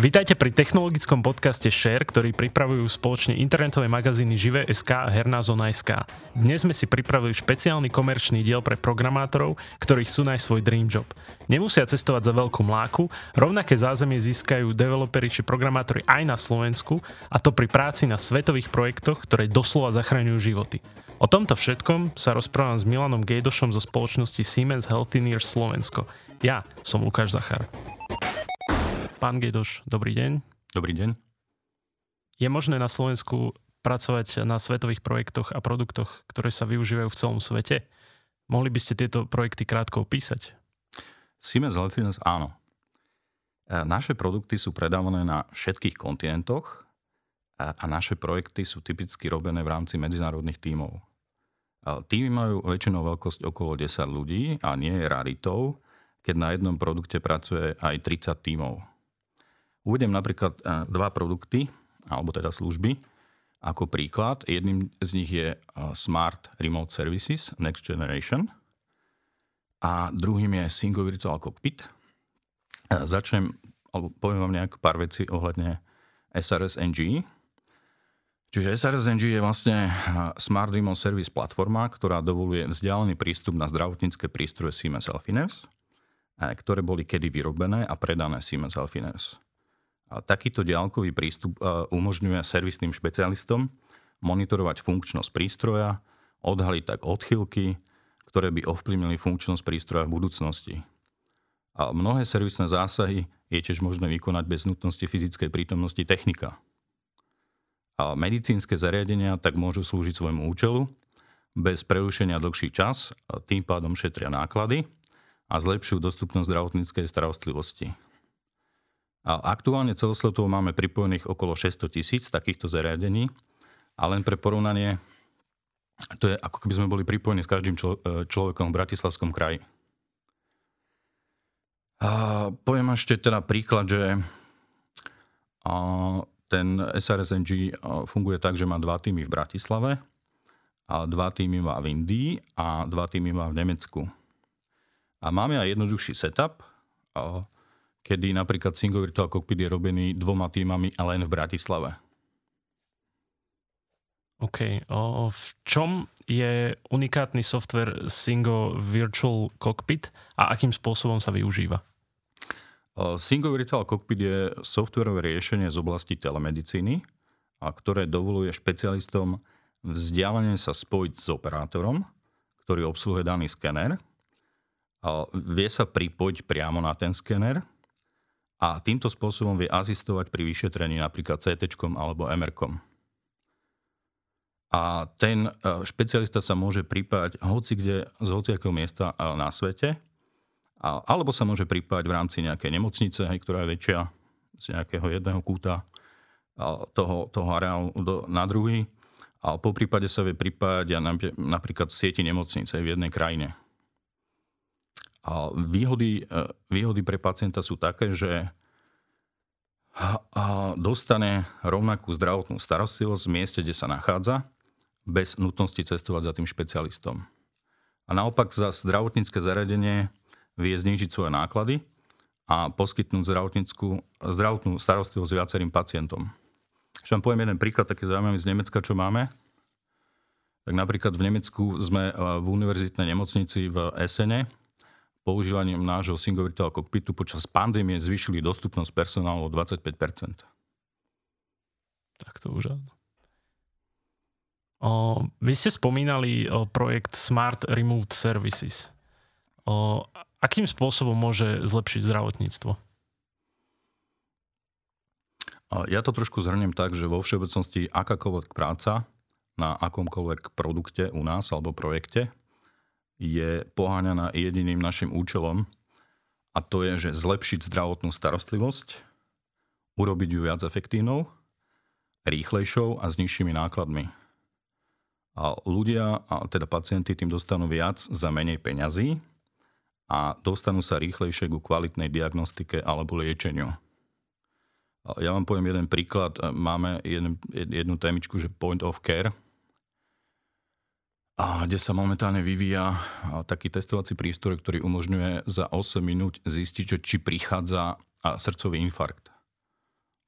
Vítajte pri technologickom podcaste Share, ktorý pripravujú spoločne internetové magazíny Živé.sk a Herná zona.sk. Dnes sme si pripravili špeciálny komerčný diel pre programátorov, ktorí chcú nájsť svoj dream job. Nemusia cestovať za veľkú mláku, rovnaké zázemie získajú developeri či programátori aj na Slovensku, a to pri práci na svetových projektoch, ktoré doslova zachraňujú životy. O tomto všetkom sa rozprávam s Milanom Gejdošom zo spoločnosti Siemens Healthineers Slovensko. Ja som Lukáš Zachar. Pán Gejdoš, dobrý deň. Dobrý deň. Je možné na Slovensku pracovať na svetových projektoch a produktoch, ktoré sa využívajú v celom svete? Mohli by ste tieto projekty krátko opísať? Siemens Healthineers áno. E, naše produkty sú predávané na všetkých kontinentoch a naše projekty sú typicky robené v rámci medzinárodných tímov. Týmy majú väčšinou veľkosť okolo 10 ľudí a nie je raritou, keď na jednom produkte pracuje aj 30 tímov. Uvediem napríklad e, dva produkty, alebo teda služby, ako príklad. Jedným z nich je e, Smart Remote Services Next Generation a druhým je Single Virtual Cockpit. E, začnem, alebo poviem vám nejak pár vecí ohľadne SRS NG. Čiže SRS NG je vlastne Smart Remote Service platforma, ktorá dovoluje vzdialený prístup na zdravotnícke prístroje Siemens Healthineers, ktoré boli kedy vyrobené a predané Siemens Healthineers. Takýto diálkový prístup e, umožňuje servisným špecialistom monitorovať funkčnosť prístroja, odhaliť tak odchylky, ktoré by ovplyvnili funkčnosť prístroja v budúcnosti. A mnohé servisné zásahy je tiež možné vykonať bez nutnosti fyzickej prítomnosti technika. A medicínske zariadenia tak môžu slúžiť svojmu účelu bez prerušenia dlhší čas, tým pádom šetria náklady a zlepšujú dostupnosť zdravotníckej starostlivosti. A aktuálne celosvetovo máme pripojených okolo 600 tisíc takýchto zariadení a len pre porovnanie, to je ako keby sme boli pripojení s každým e, človekom v Bratislavskom kraji. A poviem ešte teda príklad, že a ten SRSNG funguje tak, že má dva týmy v Bratislave, a dva týmy má v Indii a dva týmy má v Nemecku. A máme aj jednoduchší setup, a kedy napríklad Single Virtual Cockpit je robený dvoma týmami a len v Bratislave. OK. O, v čom je unikátny software Single Virtual Cockpit a akým spôsobom sa využíva? Single Virtual Cockpit je softwarové riešenie z oblasti telemedicíny, a ktoré dovoluje špecialistom vzdialene sa spojiť s operátorom, ktorý obsluhuje daný skener. Vie sa pripojiť priamo na ten skener a týmto spôsobom vie asistovať pri vyšetrení napríklad CT alebo MR. A ten e, špecialista sa môže pripájať hoci kde, z hociakého miesta e, na svete, alebo sa môže pripájať v rámci nejakej nemocnice, ktorá je väčšia z nejakého jedného kúta toho, toho areálu na druhý. A po prípade sa vie pripájať napríklad v sieti nemocnice v jednej krajine. A výhody, e, výhody pre pacienta sú také, že dostane rovnakú zdravotnú starostlivosť v mieste, kde sa nachádza, bez nutnosti cestovať za tým špecialistom. A naopak za zdravotnícke zariadenie vie znižiť svoje náklady a poskytnúť zdravotnú starostlivosť viacerým pacientom. Ešte vám poviem jeden príklad, taký zaujímavý z Nemecka, čo máme. Tak napríklad v Nemecku sme e, v univerzitnej nemocnici v Esene používaním nášho Single Virtual Cockpitu počas pandémie zvýšili dostupnosť personálu o 25% Tak to už áno. O, vy ste spomínali o projekt Smart Remote Services. O, akým spôsobom môže zlepšiť zdravotníctvo? Ja to trošku zhrnem tak, že vo všeobecnosti akákoľvek práca na akomkoľvek produkte u nás alebo projekte je poháňaná jediným našim účelom a to je, že zlepšiť zdravotnú starostlivosť, urobiť ju viac efektívnou, rýchlejšou a s nižšími nákladmi. A ľudia, a teda pacienti tým dostanú viac za menej peňazí a dostanú sa rýchlejšie ku kvalitnej diagnostike alebo liečeniu. Ja vám poviem jeden príklad. Máme jednu, témičku, že point of care, a kde sa momentálne vyvíja taký testovací prístroj, ktorý umožňuje za 8 minút zistiť, či prichádza srdcový infarkt.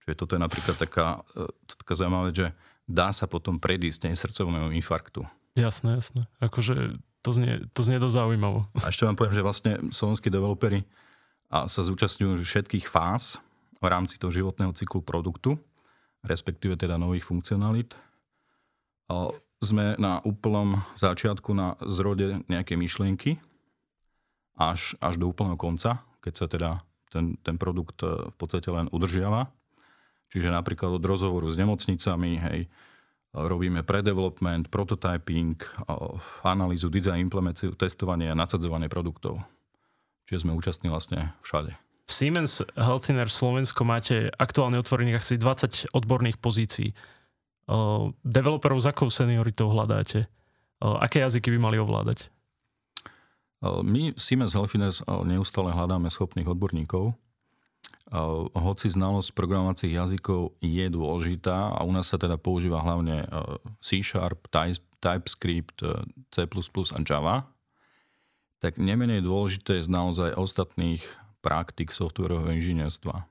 Čiže toto je napríklad taká, e, taká zaujímavá vec, že dá sa potom predísť nej srdcovému infarktu. Jasné, jasné. Akože to znie, to znie dosť zaujímavo. A ešte vám poviem, že vlastne slovenskí developeri sa zúčastňujú všetkých fáz v rámci toho životného cyklu produktu, respektíve teda nových funkcionalít. Sme na úplnom začiatku na zrode nejakej myšlienky až, až do úplného konca, keď sa teda ten, ten produkt e, v podstate len udržiava. Čiže napríklad od rozhovoru s nemocnicami, hej, robíme pre-development, prototyping, analýzu, design, implementáciu, testovanie a nasadzovanie produktov. Čiže sme účastní vlastne všade. V Siemens Healthineer Slovensko máte aktuálne otvorených asi 20 odborných pozícií. Developerov s akou senioritou hľadáte? Aké jazyky by mali ovládať? My v Siemens Healthineer neustále hľadáme schopných odborníkov, hoci znalosť programovacích jazykov je dôležitá a u nás sa teda používa hlavne C Sharp, TypeScript, C++ a Java, tak nemenej dôležité je znalosť aj ostatných praktik softwarového inžinierstva.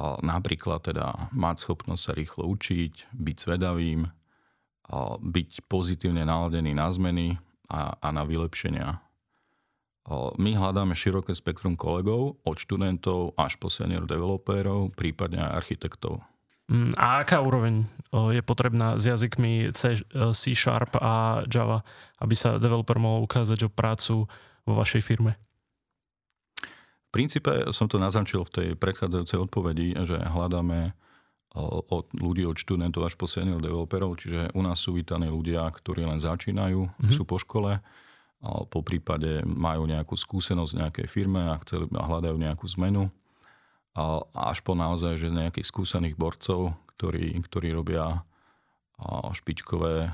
Napríklad teda mať schopnosť sa rýchlo učiť, byť svedavým, byť pozitívne naladený na zmeny a, a na vylepšenia my hľadáme široké spektrum kolegov, od študentov až po senior developérov, prípadne aj architektov. Mm, a aká úroveň je potrebná s jazykmi C, C Sharp a Java, aby sa developer mohol ukázať o prácu vo vašej firme? Princípe som to naznačil v tej predchádzajúcej odpovedi, že hľadáme od ľudí od študentov až po senior developerov, čiže u nás sú vítaní ľudia, ktorí len začínajú, mm-hmm. sú po škole po prípade majú nejakú skúsenosť v nejakej firme a, chceli, a hľadajú nejakú zmenu. A až po naozaj, že nejakých skúsených borcov, ktorí, ktorí robia špičkové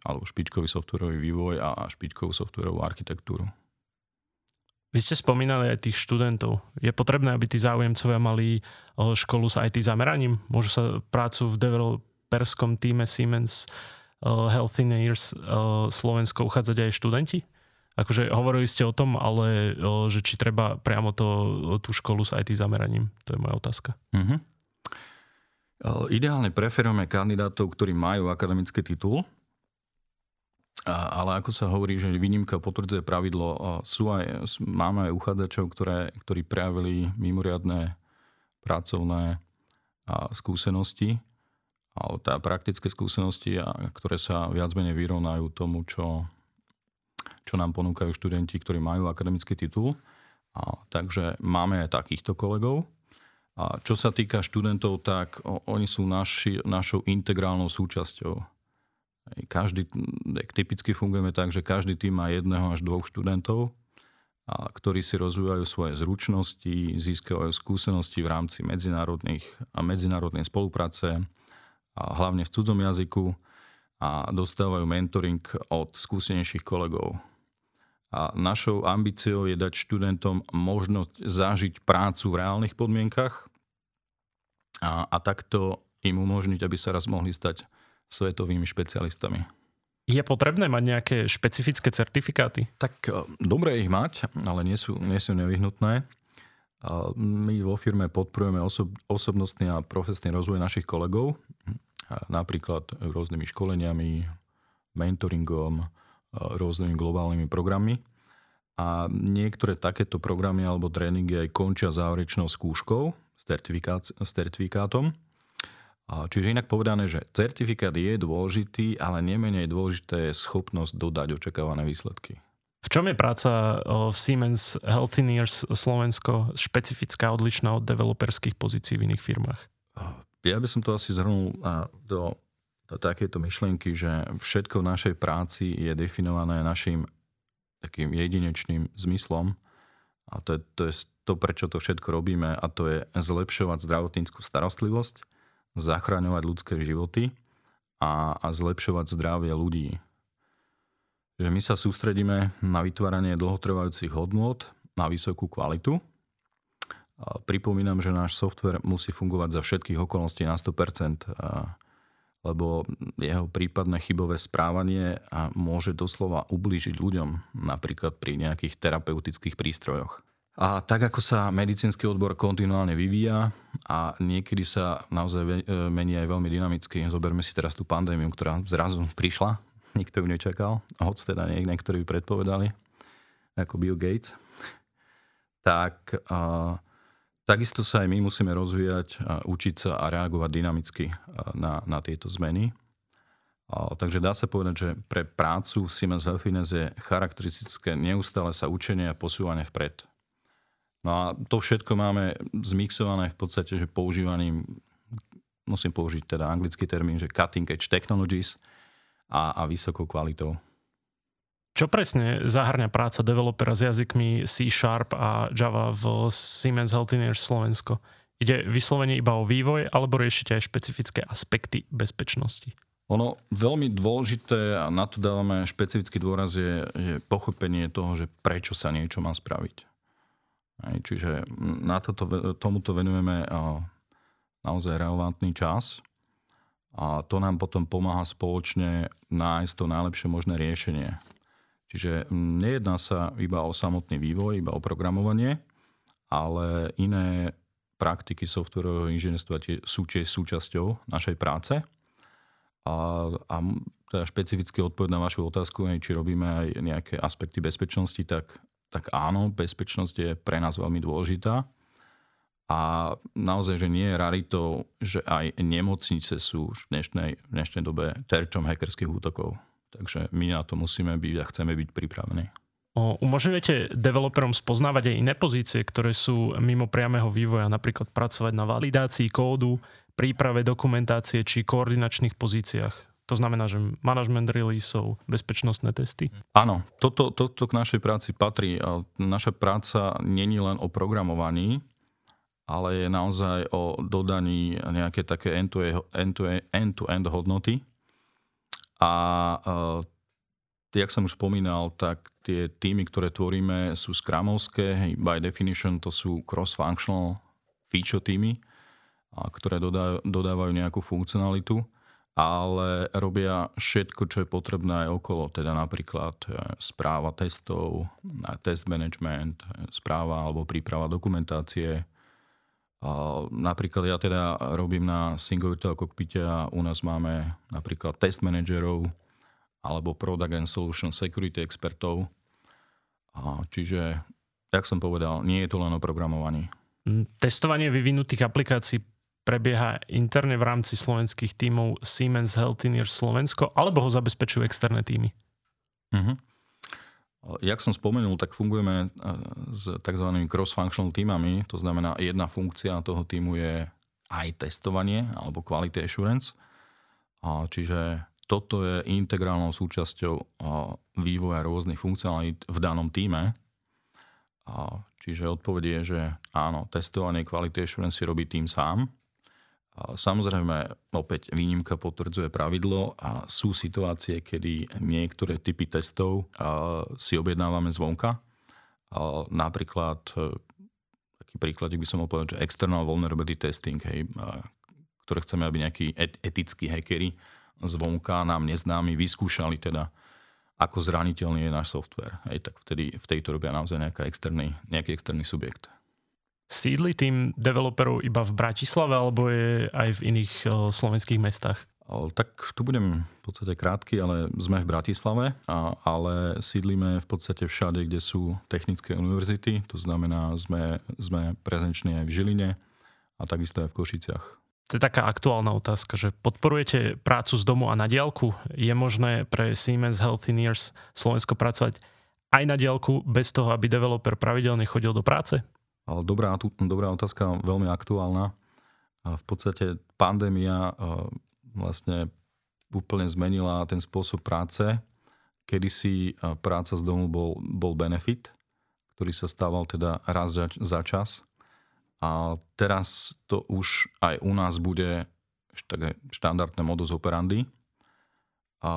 alebo špičkový softwarový vývoj a špičkovú softwarovú architektúru. Vy ste spomínali aj tých študentov. Je potrebné, aby tí záujemcovia mali školu s IT zameraním? Môžu sa prácu v developerskom týme Siemens Health Years Slovensko uchádzať aj študenti? Akože hovorili ste o tom, ale že či treba priamo to, tú školu s IT zameraním. To je moja otázka. Uh-huh. Ideálne preferujeme kandidátov, ktorí majú akademický titul, ale ako sa hovorí, že výnimka potvrdzuje pravidlo, sú aj, máme aj uchádzačov, ktoré, ktorí prejavili mimoriadné pracovné skúsenosti, a tá praktické skúsenosti, ktoré sa viac menej vyrovnajú tomu, čo, čo nám ponúkajú študenti, ktorí majú akademický titul. A, takže máme aj takýchto kolegov. A čo sa týka študentov, tak oni sú naši, našou integrálnou súčasťou. Každý, typicky fungujeme tak, že každý tým má jedného až dvoch študentov, a, ktorí si rozvíjajú svoje zručnosti, získajú skúsenosti v rámci medzinárodných a medzinárodnej spolupráce, a hlavne v cudzom jazyku a dostávajú mentoring od skúsenejších kolegov. A našou ambíciou je dať študentom možnosť zažiť prácu v reálnych podmienkach a, a takto im umožniť, aby sa raz mohli stať svetovými špecialistami. Je potrebné mať nejaké špecifické certifikáty? Tak e, dobre ich mať, ale nie sú, nie sú nevyhnutné. My vo firme podporujeme osob, osobnostný a profesný rozvoj našich kolegov napríklad rôznymi školeniami, mentoringom, rôznymi globálnymi programmi. A niektoré takéto programy alebo tréningy aj končia záverečnou skúškou s, s certifikátom. Čiže inak povedané, že certifikát je dôležitý, ale nemenej dôležité je schopnosť dodať očakávané výsledky. V čom je práca v Siemens Healthineers Slovensko špecifická odlišná od developerských pozícií v iných firmách? Ja by som to asi zhrnul do, do takéto myšlienky, že všetko v našej práci je definované našim takým jedinečným zmyslom a to je, to je to, prečo to všetko robíme a to je zlepšovať zdravotníckú starostlivosť, zachraňovať ľudské životy a, a zlepšovať zdravie ľudí. Že my sa sústredíme na vytváranie dlhotrvajúcich hodnôt na vysokú kvalitu Pripomínam, že náš software musí fungovať za všetkých okolností na 100%, lebo jeho prípadné chybové správanie môže doslova ublížiť ľuďom, napríklad pri nejakých terapeutických prístrojoch. A tak ako sa medicínsky odbor kontinuálne vyvíja a niekedy sa naozaj e, mení aj veľmi dynamicky. Zoberme si teraz tú pandémiu, ktorá zrazu prišla, nikto ju nečakal, hoď teda niektorí by predpovedali, ako Bill Gates. Tak a, takisto sa aj my musíme rozvíjať, a učiť sa a reagovať dynamicky na, na tieto zmeny. Takže dá sa povedať, že pre prácu Siemens Healthiness je charakteristické neustále sa učenie a posúvanie vpred. No a to všetko máme zmixované v podstate, že používaním, musím použiť teda anglický termín, že cutting edge technologies a, a vysokou kvalitou. Čo presne zahrňa práca developera s jazykmi C Sharp a Java v Siemens Healthineers Slovensko? Ide vyslovene iba o vývoj alebo riešite aj špecifické aspekty bezpečnosti? Ono veľmi dôležité a na to dávame špecifický dôraz je, je pochopenie toho, že prečo sa niečo má spraviť. Čiže na toto, tomuto venujeme naozaj relevantný čas a to nám potom pomáha spoločne nájsť to najlepšie možné riešenie. Čiže nejedná sa iba o samotný vývoj, iba o programovanie, ale iné praktiky softwarového inžinierstva sú tiež súčasťou našej práce. A, a teda špecificky odpoveď na vašu otázku, či robíme aj nejaké aspekty bezpečnosti, tak tak áno, bezpečnosť je pre nás veľmi dôležitá. A naozaj, že nie je raritou, že aj nemocnice sú v dnešnej, v dnešnej dobe terčom hackerských útokov. Takže my na to musíme byť a chceme byť pripravení. Umožňujete developerom spoznávať aj iné pozície, ktoré sú mimo priamého vývoja, napríklad pracovať na validácii kódu, príprave dokumentácie či koordinačných pozíciách. To znamená, že management releaseov, bezpečnostné testy. Áno, toto, toto k našej práci patrí. Naša práca není len o programovaní, ale je naozaj o dodaní nejaké také end-to-end hodnoty. A jak som už spomínal, tak tie týmy, ktoré tvoríme, sú skramovské. By definition to sú cross-functional feature týmy, ktoré dodávajú nejakú funkcionalitu ale robia všetko, čo je potrebné aj okolo, teda napríklad e, správa testov, test management, e, správa alebo príprava dokumentácie. Napríklad ja teda robím na Single Virtual Cockpite a u nás máme napríklad test managerov alebo Product and Solution Security expertov. Čiže, jak som povedal, nie je to len o programovaní. Mm, testovanie vyvinutých aplikácií prebieha interne v rámci slovenských tímov Siemens Healthineers Slovensko, alebo ho zabezpečujú externé týmy? Uh-huh. Jak som spomenul, tak fungujeme e, s tzv. cross-functional týmami, to znamená jedna funkcia toho týmu je aj testovanie alebo quality assurance. Čiže toto je integrálnou súčasťou vývoja rôznych funkcionalít v danom týme. Čiže odpoveď je, že áno, testovanie quality assurance si robí tým sám, Samozrejme, opäť výnimka potvrdzuje pravidlo a sú situácie, kedy niektoré typy testov si objednávame zvonka. Napríklad, e, taký príklad by som mohol povedať, že external vulnerability testing, hej, ktoré chceme, aby nejakí etickí hackery zvonka nám neznámi vyskúšali teda, ako zraniteľný je náš software. Hej, tak vtedy v tejto robia naozaj nejaký externý, nejaký externý subjekt. Sídli tým developerov iba v Bratislave alebo je aj v iných o, slovenských mestách? Tak tu budem v podstate krátky, ale sme v Bratislave, a, ale sídlime v podstate všade, kde sú technické univerzity. To znamená, sme, sme prezenční aj v Žiline a takisto aj v Košiciach. To je taká aktuálna otázka, že podporujete prácu z domu a na diálku? Je možné pre Siemens Healthineers Slovensko pracovať aj na diálku bez toho, aby developer pravidelne chodil do práce? Dobrá, dobrá otázka, veľmi aktuálna. V podstate pandémia vlastne úplne zmenila ten spôsob práce. Kedysi práca z domu bol, bol benefit, ktorý sa stával teda raz za, za čas. A teraz to už aj u nás bude štandardné modus operandi. A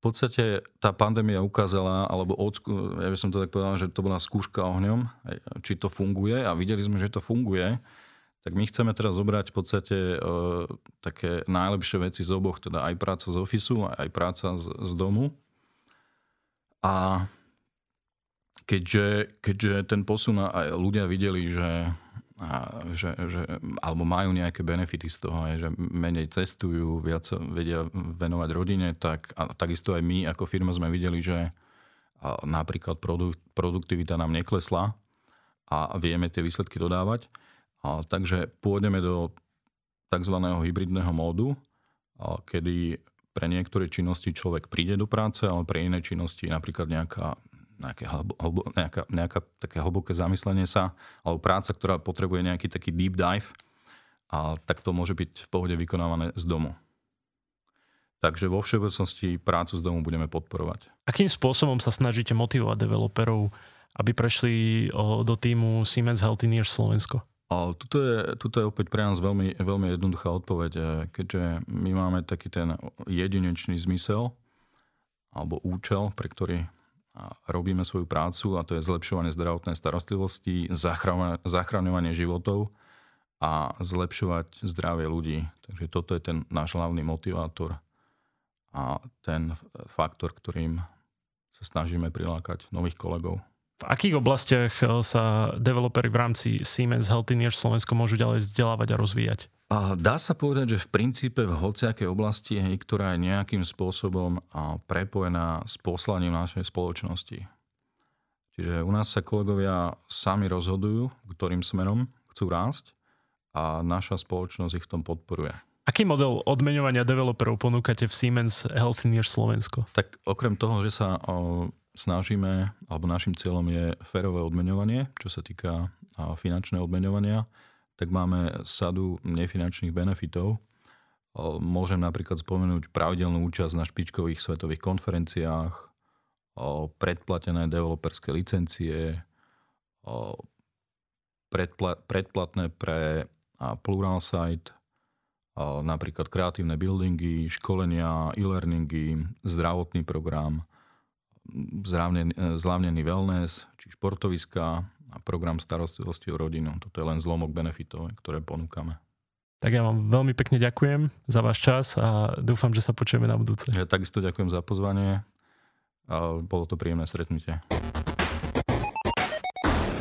v podstate tá pandémia ukázala, alebo odsku, ja by som to tak povedal, že to bola skúška ohňom, či to funguje a videli sme, že to funguje, tak my chceme teraz zobrať v podstate e, také najlepšie veci z oboch, teda aj práca z ofisu, aj práca z, z domu. A keďže, keďže ten posun aj ľudia videli, že, a, že, že, alebo majú nejaké benefity z toho, že menej cestujú, viac vedia venovať rodine, tak a takisto aj my ako firma sme videli, že napríklad produkt, produktivita nám neklesla a vieme tie výsledky dodávať. A, takže pôjdeme do tzv. hybridného módu, kedy pre niektoré činnosti človek príde do práce, ale pre iné činnosti napríklad nejaká, nejaké, hlbo, nejaká, nejaká také hlboké zamyslenie sa, alebo práca, ktorá potrebuje nejaký taký deep dive, a tak to môže byť v pohode vykonávané z domu. Takže vo všeobecnosti prácu z domu budeme podporovať. Akým spôsobom sa snažíte motivovať developerov, aby prešli do týmu Siemens Healthineers Slovensko? A tuto je, tuto je opäť pre nás veľmi, veľmi jednoduchá odpoveď, e, keďže my máme taký ten jedinečný zmysel alebo účel, pre ktorý robíme svoju prácu a to je zlepšovanie zdravotnej starostlivosti, zachraňovanie životov a zlepšovať zdravie ľudí. Takže toto je ten náš hlavný motivátor a ten faktor, ktorým sa snažíme prilákať nových kolegov. V akých oblastiach eh, sa developeri v rámci Siemens Healthineers Slovensko môžu ďalej vzdelávať a rozvíjať? A dá sa povedať, že v princípe v hociakej oblasti, hej, ktorá je nejakým spôsobom prepojená s poslaním našej spoločnosti. Čiže u nás sa kolegovia sami rozhodujú, ktorým smerom chcú rásť a naša spoločnosť ich v tom podporuje. Aký model odmeňovania developerov ponúkate v Siemens Healthineers Slovensko? Tak okrem toho, že sa snažíme, alebo našim cieľom je férové odmeňovanie, čo sa týka finančného odmeňovania, tak máme sadu nefinančných benefitov. Môžem napríklad spomenúť pravidelnú účasť na špičkových svetových konferenciách, predplatené developerské licencie, predplatné pre Pluralsight, napríklad kreatívne buildingy, školenia, e-learningy, zdravotný program, zlávnený wellness, či športoviska program starostlivosti o rodinu. Toto je len zlomok benefitov, ktoré ponúkame. Tak ja vám veľmi pekne ďakujem za váš čas a dúfam, že sa počujeme na budúce. Ja takisto ďakujem za pozvanie. A bolo to príjemné stretnutie.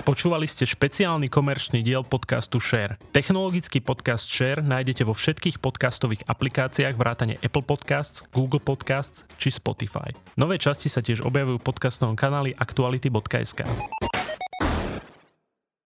Počúvali ste špeciálny komerčný diel podcastu Share. Technologický podcast Share nájdete vo všetkých podcastových aplikáciách vrátane Apple Podcasts, Google Podcasts či Spotify. Nové časti sa tiež objavujú v podcastovom kanáli aktuality.sk.